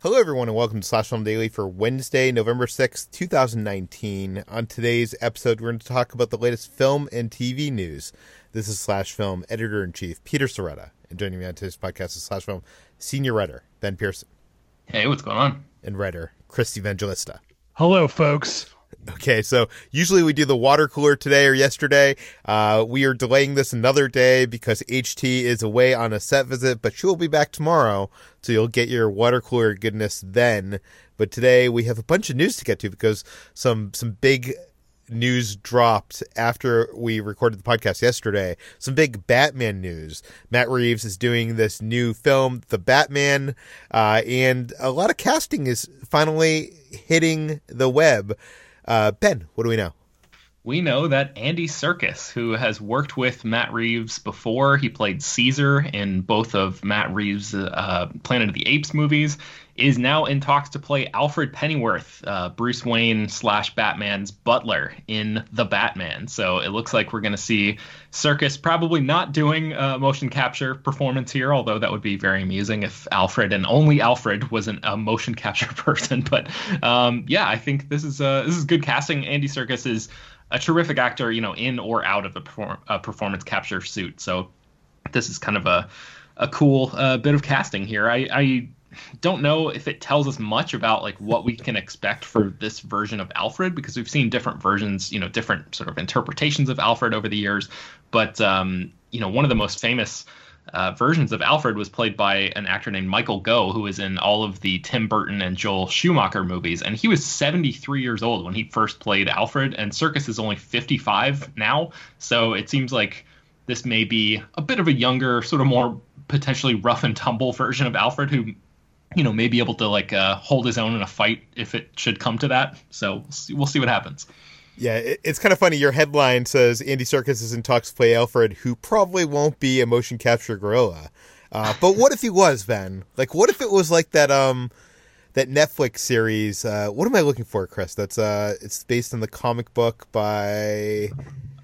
Hello, everyone, and welcome to Slash Film Daily for Wednesday, November 6th, 2019. On today's episode, we're going to talk about the latest film and TV news. This is Slash Film Editor in Chief, Peter Sciretta. And joining me on today's podcast is Slash Film Senior Writer, Ben Pearson. Hey, what's going on? And writer, Chris Evangelista. Hello, folks. Okay, so usually we do the water cooler today or yesterday. Uh, we are delaying this another day because HT is away on a set visit, but she will be back tomorrow, so you'll get your water cooler goodness then. But today we have a bunch of news to get to because some some big news dropped after we recorded the podcast yesterday. Some big Batman news. Matt Reeves is doing this new film, The Batman, uh, and a lot of casting is finally hitting the web. Uh, ben, what do we know? We know that Andy Serkis, who has worked with Matt Reeves before, he played Caesar in both of Matt Reeves' uh, Planet of the Apes movies, is now in talks to play Alfred Pennyworth, uh, Bruce Wayne slash Batman's butler in The Batman. So it looks like we're going to see Serkis probably not doing a motion capture performance here, although that would be very amusing if Alfred and only Alfred wasn't a motion capture person. But um, yeah, I think this is uh, this is good casting. Andy Serkis is a terrific actor, you know, in or out of a, perform- a performance capture suit. So this is kind of a a cool uh, bit of casting here. I, I don't know if it tells us much about like what we can expect for this version of Alfred because we've seen different versions, you know, different sort of interpretations of Alfred over the years. But um, you know, one of the most famous uh, versions of Alfred was played by an actor named Michael Gough, who was in all of the Tim Burton and Joel Schumacher movies, and he was 73 years old when he first played Alfred. And Serkis is only 55 now, so it seems like this may be a bit of a younger, sort of more potentially rough and tumble version of Alfred, who you know, may be able to like uh, hold his own in a fight if it should come to that. So we'll see what happens. Yeah, it's kind of funny. Your headline says Andy Serkis is in talks to play Alfred, who probably won't be a motion capture gorilla. Uh, but what if he was, Ben? Like, what if it was like that um that Netflix series? Uh, what am I looking for, Chris? That's uh, it's based on the comic book by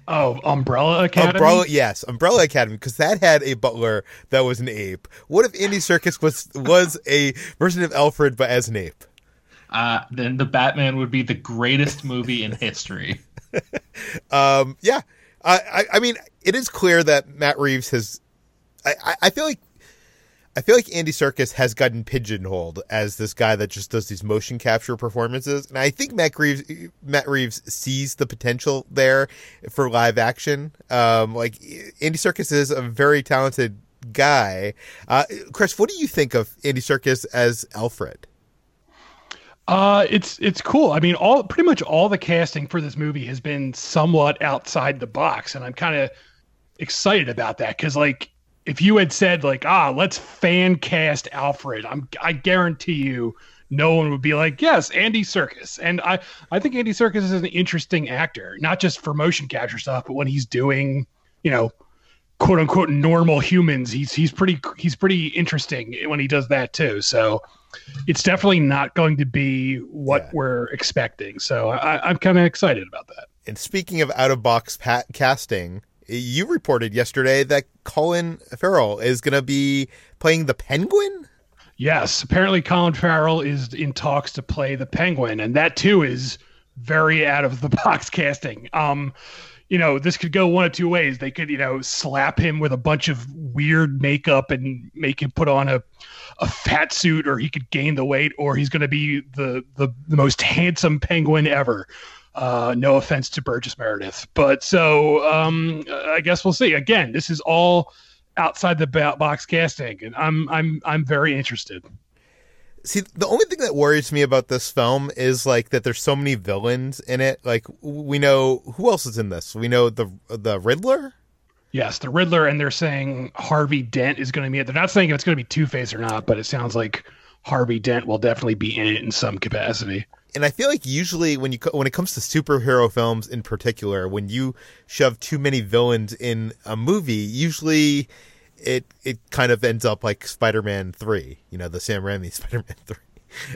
Oh, Umbrella Academy. Umbrella, yes, Umbrella Academy, because that had a butler that was an ape. What if Andy Serkis was was a version of Alfred, but as an ape? Uh, then the Batman would be the greatest movie in history. um, yeah, I, I, I mean, it is clear that Matt Reeves has. I, I feel like I feel like Andy Serkis has gotten pigeonholed as this guy that just does these motion capture performances, and I think Matt Reeves Matt Reeves sees the potential there for live action. Um, like Andy Serkis is a very talented guy. Uh, Chris, what do you think of Andy Serkis as Alfred? Uh, it's it's cool. I mean, all pretty much all the casting for this movie has been somewhat outside the box, and I'm kind of excited about that because like if you had said like, ah, let's fan cast Alfred, I'm I guarantee you no one would be like, yes, Andy Serkis. And I I think Andy Serkis is an interesting actor, not just for motion capture stuff, but when he's doing, you know, quote unquote normal humans, he's he's pretty he's pretty interesting when he does that too. So it's definitely not going to be what yeah. we're expecting. So I, I'm kind of excited about that. And speaking of out of box casting, you reported yesterday that Colin Farrell is going to be playing the Penguin. Yes, apparently Colin Farrell is in talks to play the Penguin, and that too is very out of the box casting. Um, you know, this could go one of two ways. They could, you know, slap him with a bunch of weird makeup and make him put on a a fat suit, or he could gain the weight, or he's going to be the, the the most handsome penguin ever. Uh, no offense to Burgess Meredith, but so um, I guess we'll see. Again, this is all outside the box casting, and I'm I'm I'm very interested. See, the only thing that worries me about this film is like that there's so many villains in it. Like we know who else is in this. We know the the Riddler. Yes, the Riddler, and they're saying Harvey Dent is going to be it. They're not saying if it's going to be Two Face or not, but it sounds like Harvey Dent will definitely be in it in some capacity and I feel like usually when you when it comes to superhero films in particular, when you shove too many villains in a movie, usually it it kind of ends up like Spider-Man three, you know, the Sam Raimi Spider-Man three.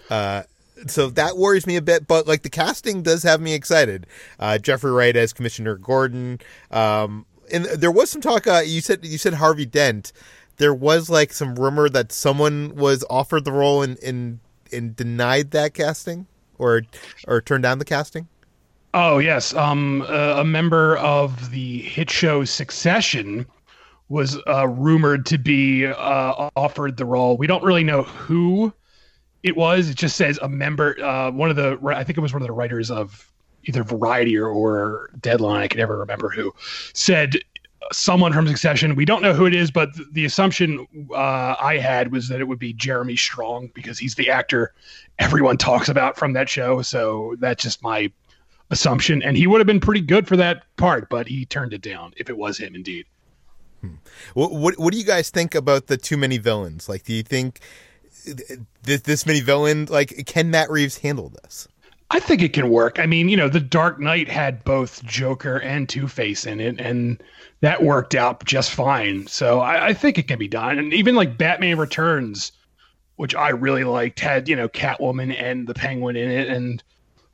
Uh, so that worries me a bit, but like the casting does have me excited. Uh, Jeffrey Wright as Commissioner Gordon, um, and there was some talk. Uh, you said you said Harvey Dent. There was like some rumor that someone was offered the role in in and denied that casting or or turned down the casting? Oh yes, um, a member of the hit show Succession was uh, rumored to be uh, offered the role. We don't really know who it was. It just says a member, uh, one of the, I think it was one of the writers of either Variety or, or Deadline. I can never remember who said someone from Succession. We don't know who it is, but the assumption uh, I had was that it would be Jeremy Strong because he's the actor everyone talks about from that show. So that's just my assumption. And he would have been pretty good for that part, but he turned it down if it was him indeed. Hmm. What, what, what do you guys think about the too many villains? Like, do you think this this many villains? Like, can Matt Reeves handle this? I think it can work. I mean, you know, The Dark Knight had both Joker and Two Face in it, and that worked out just fine. So I, I, think it can be done. And even like Batman Returns, which I really liked, had you know Catwoman and the Penguin in it, and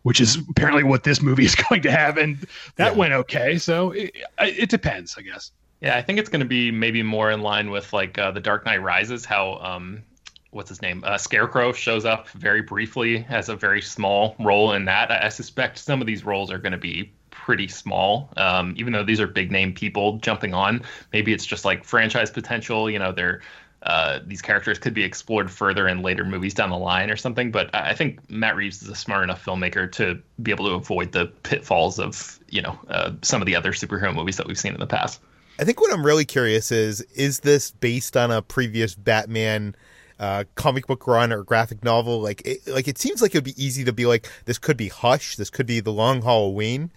which is apparently what this movie is going to have, and that yeah. went okay. So it, it depends, I guess. Yeah, I think it's going to be maybe more in line with like uh, the Dark Knight Rises, how um, what's his name? Uh, Scarecrow shows up very briefly, has a very small role in that. I, I suspect some of these roles are going to be pretty small, um, even though these are big name people jumping on. Maybe it's just like franchise potential. You know, they're uh, these characters could be explored further in later movies down the line or something. But I think Matt Reeves is a smart enough filmmaker to be able to avoid the pitfalls of you know uh, some of the other superhero movies that we've seen in the past. I think what I'm really curious is is this based on a previous Batman uh, comic book run or graphic novel? Like, it, like it seems like it would be easy to be like, this could be Hush, this could be The Long Halloween,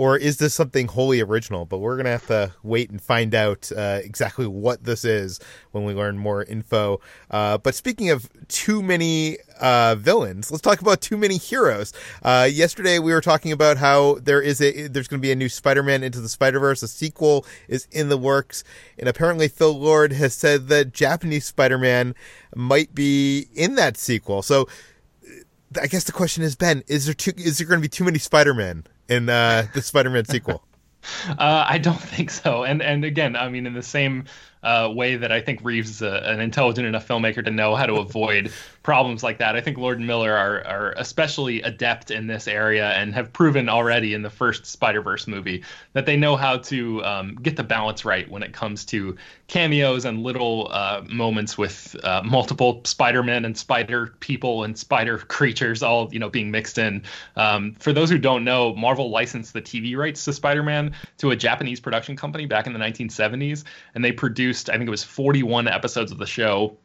or is this something wholly original? But we're gonna have to wait and find out uh, exactly what this is when we learn more info. Uh, but speaking of too many uh, villains, let's talk about too many heroes. Uh, yesterday we were talking about how there is a there's to be a new Spider-Man into the Spider-Verse. A sequel is in the works, and apparently Phil Lord has said that Japanese Spider-Man might be in that sequel. So. I guess the question is, Ben, is there too, is there going to be too many Spider-Man in uh, the Spider-Man sequel? Uh, I don't think so. And and again, I mean, in the same uh, way that I think Reeves is a, an intelligent enough filmmaker to know how to avoid problems like that. I think Lord and Miller are are especially adept in this area and have proven already in the first Spider Verse movie that they know how to um, get the balance right when it comes to cameos and little uh, moments with uh, multiple Spider Men and Spider people and Spider creatures all you know being mixed in. Um, for those who don't know, Marvel licensed the TV rights to Spider Man to a Japanese production company back in the 1970s, and they produced produced, I think it was 41 episodes of the show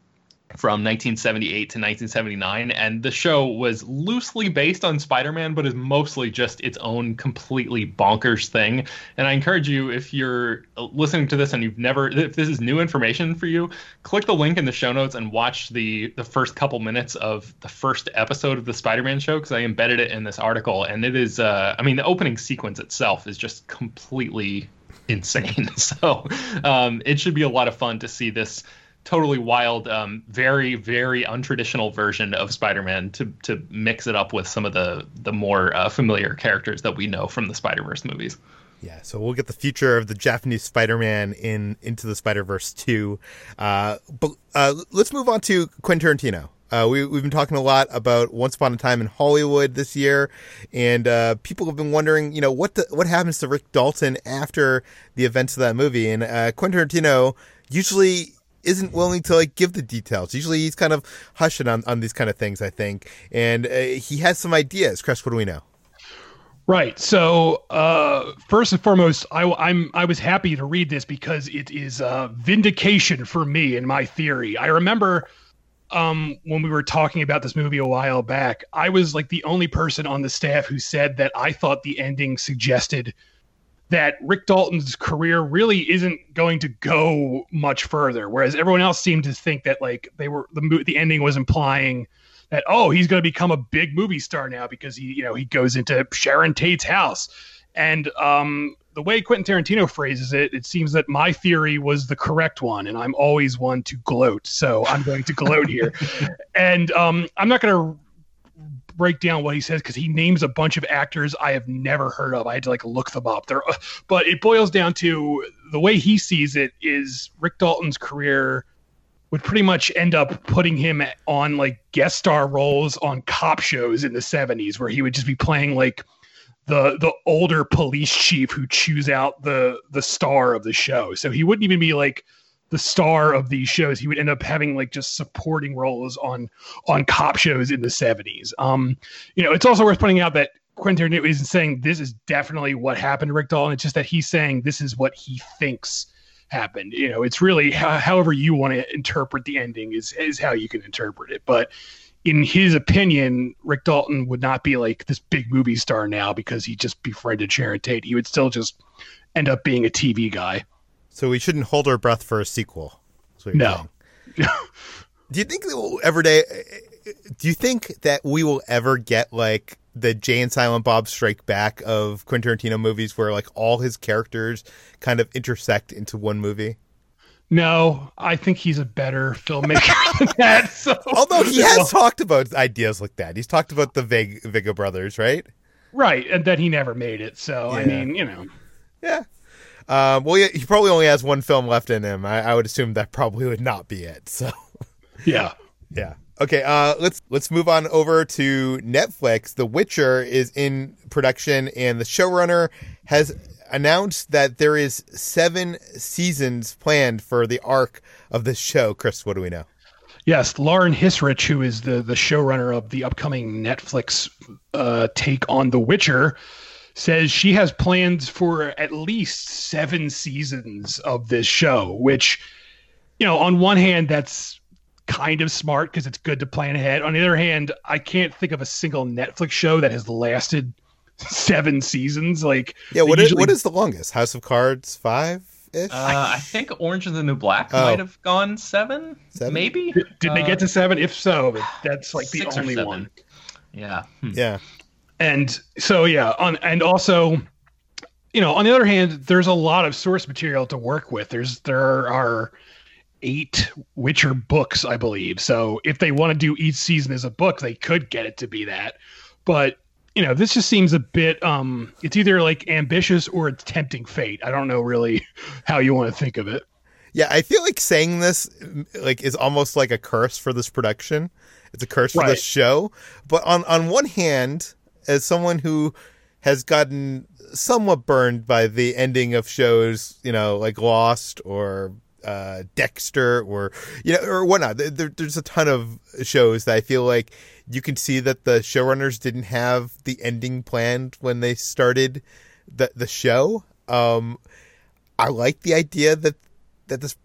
from 1978 to 1979 and the show was loosely based on spider-man but is mostly just its own completely bonkers thing. And i encourage you if you're listening to this and you've never if this is new information for you click the link in the show notes and watch the the first couple minutes of the first episode of the spider-man show because i embedded it in this article. And it is uh, i mean the opening sequence itself is just completely insane. So um, it should be a lot of fun to see this totally wild, um, very very untraditional version of Spider-Man to to mix it up with some of the the more uh, familiar characters that we know from the Spider-Verse movies. Yeah, so we'll get the future of the Japanese Spider-Man in Into the Spider-Verse 2. Uh, but uh, let's move on to Quentin Tarantino. Uh, we, we've been talking a lot about Once Upon a Time in Hollywood this year, and uh, people have been wondering, you know, what the, what happens to Rick Dalton after the events of that movie. And uh, Quentin Tarantino usually isn't willing to like give the details. Usually he's kind of hushing on, on these kind of things, I think. And uh, he has some ideas. Chris, what do we know? Right. So uh, first and foremost, I, I'm I was happy to read this because it is uh, vindication for me and my theory. I remember um, when we were talking about this movie a while back, I was like the only person on the staff who said that I thought the ending suggested that Rick Dalton's career really isn't going to go much further, whereas everyone else seemed to think that like they were the the ending was implying that oh he's going to become a big movie star now because he you know he goes into Sharon Tate's house, and um, the way Quentin Tarantino phrases it, it seems that my theory was the correct one, and I'm always one to gloat. So I'm going to gloat here, and um, I'm not going to break down what he says because he names a bunch of actors I have never heard of. I had to like look them up. There, but it boils down to the way he sees it is Rick Dalton's career would pretty much end up putting him on like guest star roles on cop shows in the 70s where he would just be playing like the the older police chief who chews out the the star of the show so he wouldn't even be like the star of these shows he would end up having like just supporting roles on on cop shows in the 70s um you know it's also worth pointing out that Quentin Tarantino isn't saying this is definitely what happened to Rick Dalton. It's just that he's saying this is what he thinks happened. You know, it's really however you want to interpret the ending is is how you can interpret it. But in his opinion, Rick Dalton would not be like this big movie star now because he just befriended Sharon Tate. He would still just end up being a TV guy. So we shouldn't hold our breath for a sequel. No. do you think that we'll ever day? Do you think that we will ever get like the Jay and Silent Bob Strike Back of Quentin Tarantino movies, where like all his characters kind of intersect into one movie? No, I think he's a better filmmaker than that. So. Although he has well, talked about ideas like that, he's talked about the Vig- Vega brothers, right? Right, and then he never made it. So yeah. I mean, you know, yeah. Um, well, he probably only has one film left in him. I, I would assume that probably would not be it. So, yeah, yeah. Okay, uh, let's let's move on over to Netflix. The Witcher is in production, and the showrunner has announced that there is seven seasons planned for the arc of this show. Chris, what do we know? Yes, Lauren Hissrich, who is the the showrunner of the upcoming Netflix uh, take on The Witcher, says she has plans for at least seven seasons of this show. Which, you know, on one hand, that's kind of smart because it's good to plan ahead. On the other hand, I can't think of a single Netflix show that has lasted seven seasons. Like, yeah, what usually... is, what is the longest? House of Cards five. Uh, I think Orange is the New Black oh. might have gone seven, seven? maybe. Did, did uh, they get to seven? If so, that's like the only one. Yeah. Hmm. Yeah. And so yeah, on and also, you know, on the other hand, there's a lot of source material to work with. There's there are eight Witcher books, I believe. So if they want to do each season as a book, they could get it to be that. But you know, this just seems a bit um it's either like ambitious or it's tempting fate. I don't know really how you want to think of it. Yeah, I feel like saying this like is almost like a curse for this production. It's a curse for right. this show. But on on one hand, as someone who has gotten somewhat burned by the ending of shows, you know, like Lost or uh, Dexter or you know or whatnot. There, there's a ton of shows that I feel like you can see that the showrunners didn't have the ending planned when they started the the show. Um, I like the idea that that this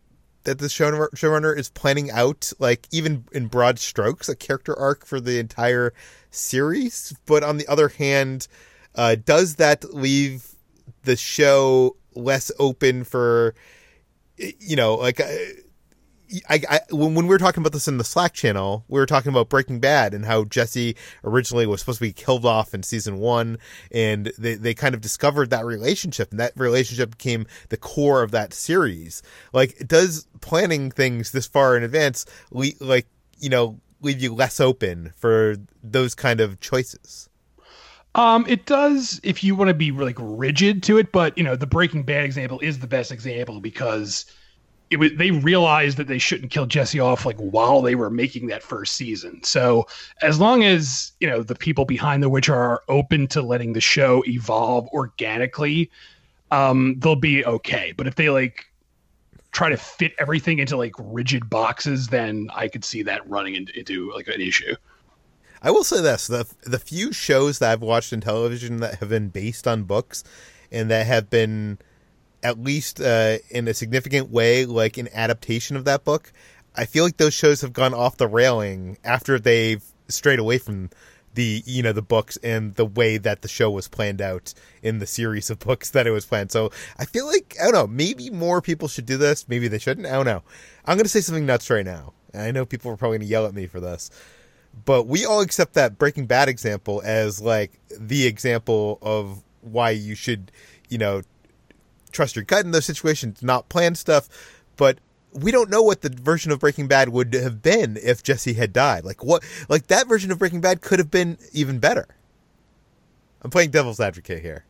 that the showrunner, showrunner is planning out like even in broad strokes a character arc for the entire series. But on the other hand, uh, does that leave the show less open for you know, like I, I, I, when, when we were talking about this in the Slack channel, we were talking about Breaking Bad and how Jesse originally was supposed to be killed off in season one, and they, they kind of discovered that relationship, and that relationship became the core of that series. Like, does planning things this far in advance, le- like, you know, leave you less open for those kind of choices? Um, it does if you want to be like rigid to it, but you know, the Breaking Bad example is the best example because it was they realized that they shouldn't kill Jesse off like while they were making that first season. So as long as you know the people behind the Witcher are open to letting the show evolve organically, um, they'll be okay. But if they like try to fit everything into like rigid boxes, then I could see that running into, into like an issue. I will say this: the the few shows that I've watched in television that have been based on books and that have been at least uh, in a significant way like an adaptation of that book, I feel like those shows have gone off the railing after they've strayed away from the you know the books and the way that the show was planned out in the series of books that it was planned. So I feel like I don't know, maybe more people should do this, maybe they shouldn't. I don't know. I'm gonna say something nuts right now. I know people are probably gonna yell at me for this but we all accept that Breaking Bad example as like the example of why you should, you know, trust your gut in those situations, not plan stuff. But we don't know what the version of Breaking Bad would have been if Jesse had died. Like what? Like that version of Breaking Bad could have been even better. I'm playing devil's advocate here.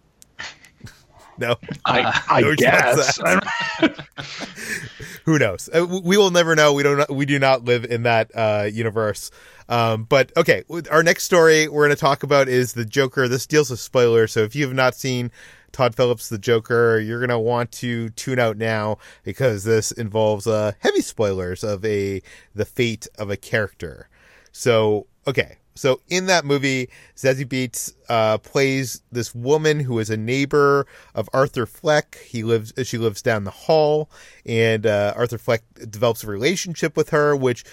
no, I, I no guess. Who knows? Uh, we will never know. We don't. We do not live in that uh, universe. Um, but okay, our next story we're going to talk about is the Joker. This deals with spoilers, so if you have not seen Todd Phillips the Joker, you're going to want to tune out now because this involves uh, heavy spoilers of a the fate of a character. So okay, so in that movie, Zazie Beetz uh, plays this woman who is a neighbor of Arthur Fleck. He lives, she lives down the hall, and uh, Arthur Fleck develops a relationship with her, which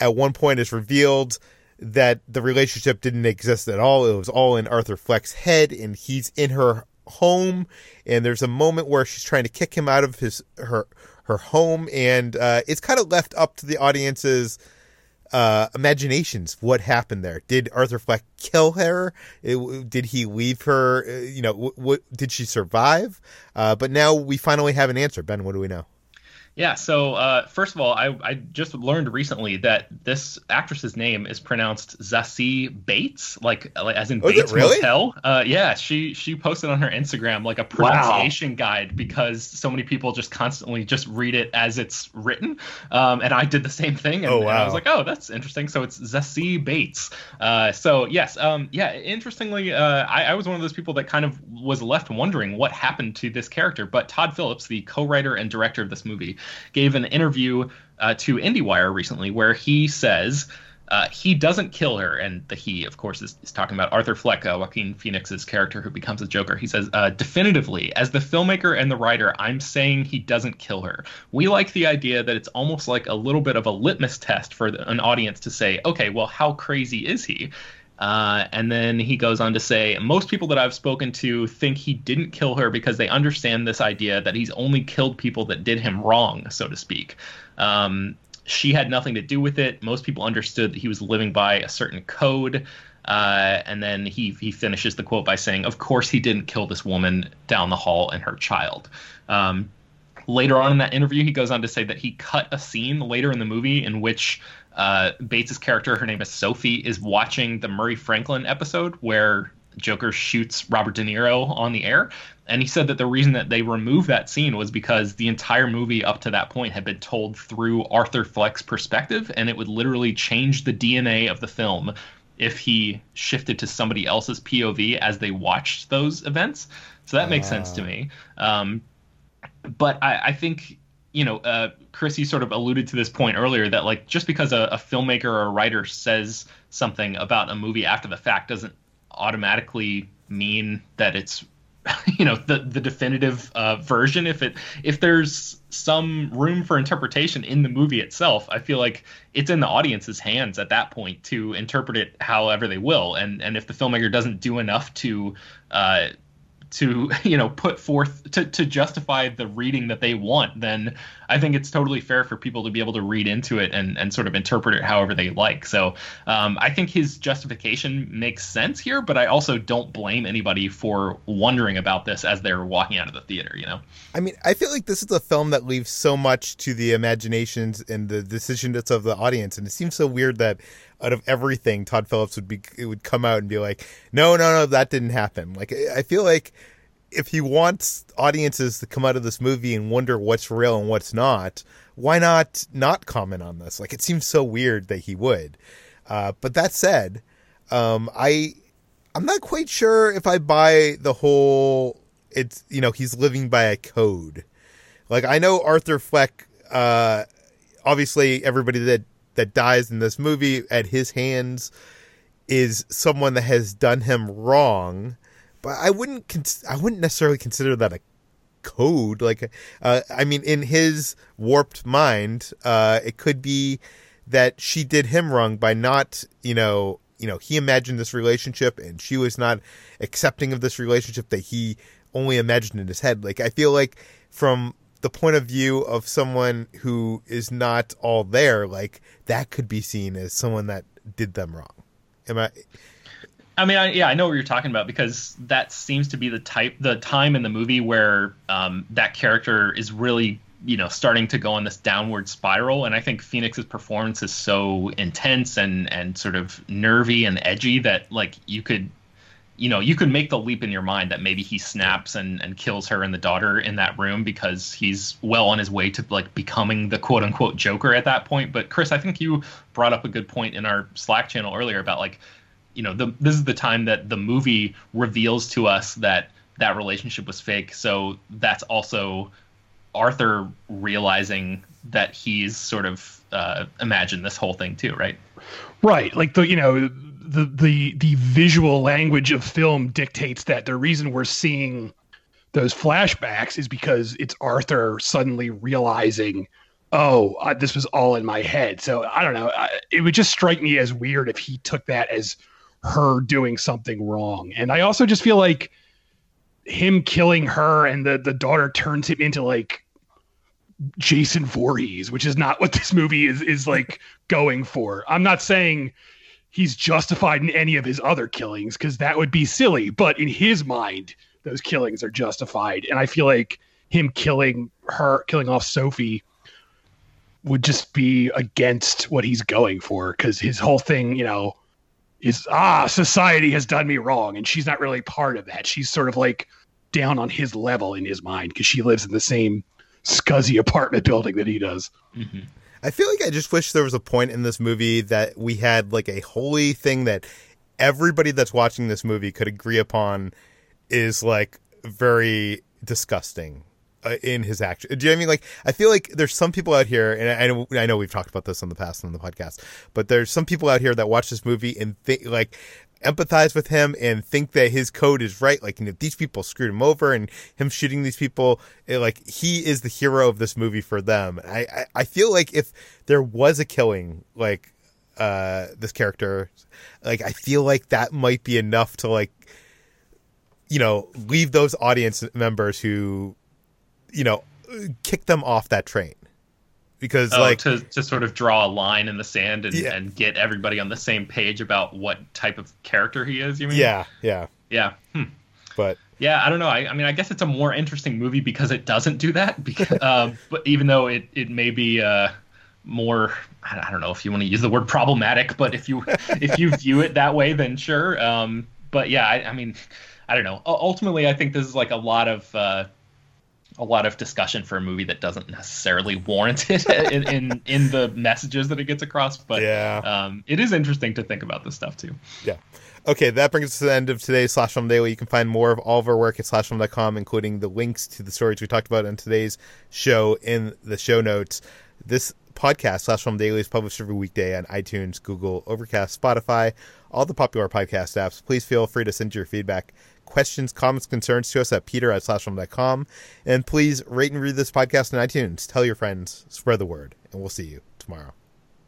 at one point is revealed that the relationship didn't exist at all. It was all in Arthur Fleck's head, and he's in her home. And there's a moment where she's trying to kick him out of his her her home, and uh, it's kind of left up to the audience's uh, imaginations what happened there. Did Arthur Fleck kill her? It, did he leave her? Uh, you know, what did she survive? Uh, but now we finally have an answer. Ben, what do we know? Yeah. So uh, first of all, I, I just learned recently that this actress's name is pronounced Zazie Bates, like, like as in oh, Bates really? Motel. Uh, yeah. She she posted on her Instagram like a pronunciation wow. guide because so many people just constantly just read it as it's written. Um, and I did the same thing. And, oh, wow. and I was like, oh, that's interesting. So it's Zazie Bates. Uh, so yes, um, yeah. Interestingly, uh, I, I was one of those people that kind of was left wondering what happened to this character. But Todd Phillips, the co-writer and director of this movie gave an interview uh, to IndieWire recently where he says uh, he doesn't kill her, and the he, of course, is, is talking about Arthur Fleck, uh, Joaquin Phoenix's character who becomes a Joker. He says, uh, definitively, as the filmmaker and the writer, I'm saying he doesn't kill her. We like the idea that it's almost like a little bit of a litmus test for the, an audience to say, okay, well, how crazy is he? Uh, and then he goes on to say, most people that I've spoken to think he didn't kill her because they understand this idea that he's only killed people that did him wrong, so to speak. Um, she had nothing to do with it. Most people understood that he was living by a certain code. Uh, and then he he finishes the quote by saying, "Of course, he didn't kill this woman down the hall and her child." Um, later on in that interview, he goes on to say that he cut a scene later in the movie in which uh, Beetz's character, her name is Sophie, is watching the Murray Franklin episode where Joker shoots Robert De Niro on the air. And he said that the reason that they removed that scene was because the entire movie up to that point had been told through Arthur Fleck's perspective, and it would literally change the DNA of the film if he shifted to somebody else's POV as they watched those events. So that makes uh. sense to ah. me. Um, but I, I think you know, uh, Chrissy sort of alluded to this point earlier that like just because a, a, filmmaker or a writer says something about a movie after the fact doesn't automatically mean that it's you know the the definitive uh, version. If it if there's some room for interpretation in the movie itself, I feel like it's in the audience's hands at that point to interpret it however they will. And and if the filmmaker doesn't do enough to uh, to you know put forth to, to justify the reading that they want then i think it's totally fair for people to be able to read into it and, and sort of interpret it however they like. So um, i think his justification makes sense here but i also don't blame anybody for wondering about this as they're walking out of the theater you know? I mean i feel like this is a film that leaves so much to the imaginations and the decisions of the audience and it seems so weird that out of everything, Todd Phillips would be it would come out and be like, "No, no, no, that didn't happen." Like I feel like if he wants audiences to come out of this movie and wonder what's real and what's not, why not not comment on this? Like it seems so weird that he would. Uh, but that said, um, I I'm not quite sure if I buy the whole. It's you know he's living by a code. Like I know Arthur Fleck. Uh, obviously, everybody that that dies in this movie at his hands is someone that has done him wrong. But I wouldn't cons- I wouldn't necessarily consider that a code. Like, uh, I mean, in his warped mind, uh, it could be that she did him wrong by not, you know, you know, he imagined this relationship and she was not accepting of this relationship that he only imagined in his head. Like, I feel like from the point of view of someone who is not all there, like that could be seen as someone that did them wrong. Am I? I mean, I, yeah, I know what you're talking about because that seems to be the type, the time in the movie where um, that character is really, you know, starting to go on this downward spiral. And I think Phoenix's performance is so intense and and sort of nervy and edgy that like you could you know, you can make the leap in your mind that maybe he snaps and, and kills her and the daughter in that room because he's well on his way to like becoming the quote unquote Joker at that point. But Chris, I think you brought up a good point in our Slack channel earlier about like, you know, the, this is the time that the movie reveals to us that that relationship was fake. So that's also Arthur realizing that he's sort of uh, imagined this whole thing too, right? Right. Like the you know the the the visual language of film dictates that the reason we're seeing those flashbacks is because it's Arthur suddenly realizing, oh, uh, this was all in my head. So I don't know. I, it would just strike me as weird if he took that as her doing something wrong. And I also just feel like him killing her and the the daughter turns him into like Jason Voorhees, which is not what this movie is is like going for. I'm not saying he's justified in any of his other killings because that would be silly. But in his mind, those killings are justified, and I feel like him killing her, killing off Sophie, would just be against what he's going for because his whole thing, you know, is ah, society has done me wrong, and she's not really part of that. She's sort of like down on his level in his mind because she lives in the same scuzzy apartment building that he does. Mm-hmm. I feel like I just wish there was a point in this movie that we had like a holy thing that everybody that's watching this movie could agree upon is like very disgusting uh, in his action. Do you know what I mean? Like, I feel like there's some people out here, and I know, I know we've talked about this in the past on the podcast, but there's some people out here that watch this movie and think like empathize with him and think that his code is right. Like, you know, these people screwed him over and him shooting these people, it, like, he is the hero of this movie for them. I, I, I feel like if there was a killing, like, uh, this character, like, I feel like that might be enough to, like, you know, leave those audience members who, you know, kick them off that train because oh, like to, to sort of draw a line in the sand and, Yeah. and get everybody on the same page about what type of character he is you mean yeah yeah yeah hmm. but yeah i don't know I, I mean i guess it's a more interesting movie because it doesn't do that because uh, but even though it, it may be uh, more I I don't know if you want to use the word problematic but if you if you view it that way then sure um, but yeah I, I mean i don't know ultimately i think this is like a lot of uh, a lot of discussion for a movie that doesn't necessarily warrant it in, in in the messages that it gets across. But Yeah. um, it is interesting to think about this stuff too. Yeah. Okay, that brings us to the end of today's Slash Film Daily. You can find more of all of our work at slashfilm.com, including the links to the stories we talked about in today's show in the show notes. This podcast, Slash Film Daily, is published every weekday on iTunes, Google, Overcast, Spotify, all the popular podcast apps. Please feel free to send your feedback, questions, comments, concerns to us at peter at slashfilm.com. And please rate and read this podcast on iTunes. Tell your friends, spread the word, and we'll see you tomorrow.